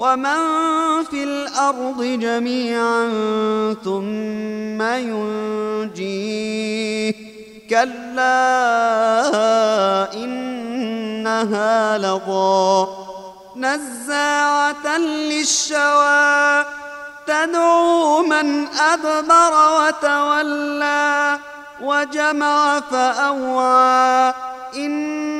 ومن في الأرض جميعا ثم ينجيه كلا إنها لظى نزاعة للشوى تدعو من أدبر وتولى وجمع فأوعى إن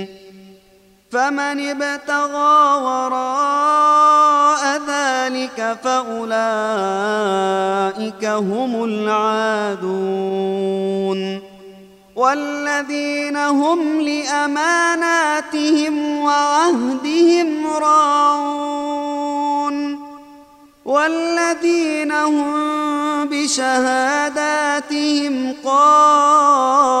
فمن ابتغى وراء ذلك فأولئك هم العادون والذين هم لأماناتهم وعهدهم راعون والذين هم بشهاداتهم قائمون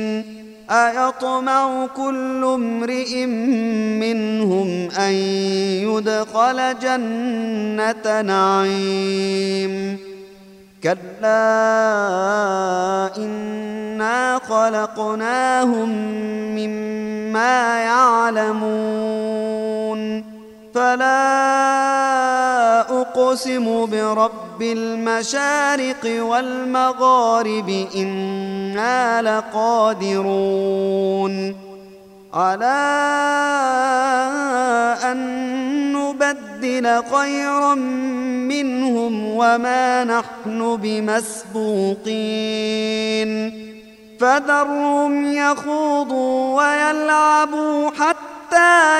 أيطمع كل امرئ منهم أن يدخل جنة نعيم. كلا إنا خلقناهم مما يعلمون. فلا أقسم برب المشارق والمغارب إنا لقادرون على أن نبدل خيرا منهم وما نحن بمسبوقين فذرهم يخوضوا ويلعبوا حتى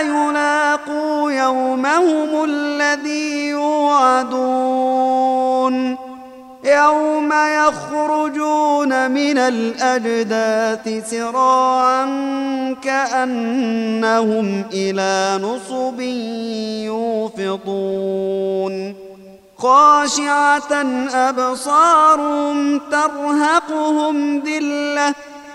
يلاقوا يومهم الذي يوعدون. يوم يخرجون من الأجداث سراعا كأنهم إلى نصب يوفطون خاشعة أبصارهم ترهقهم ذلة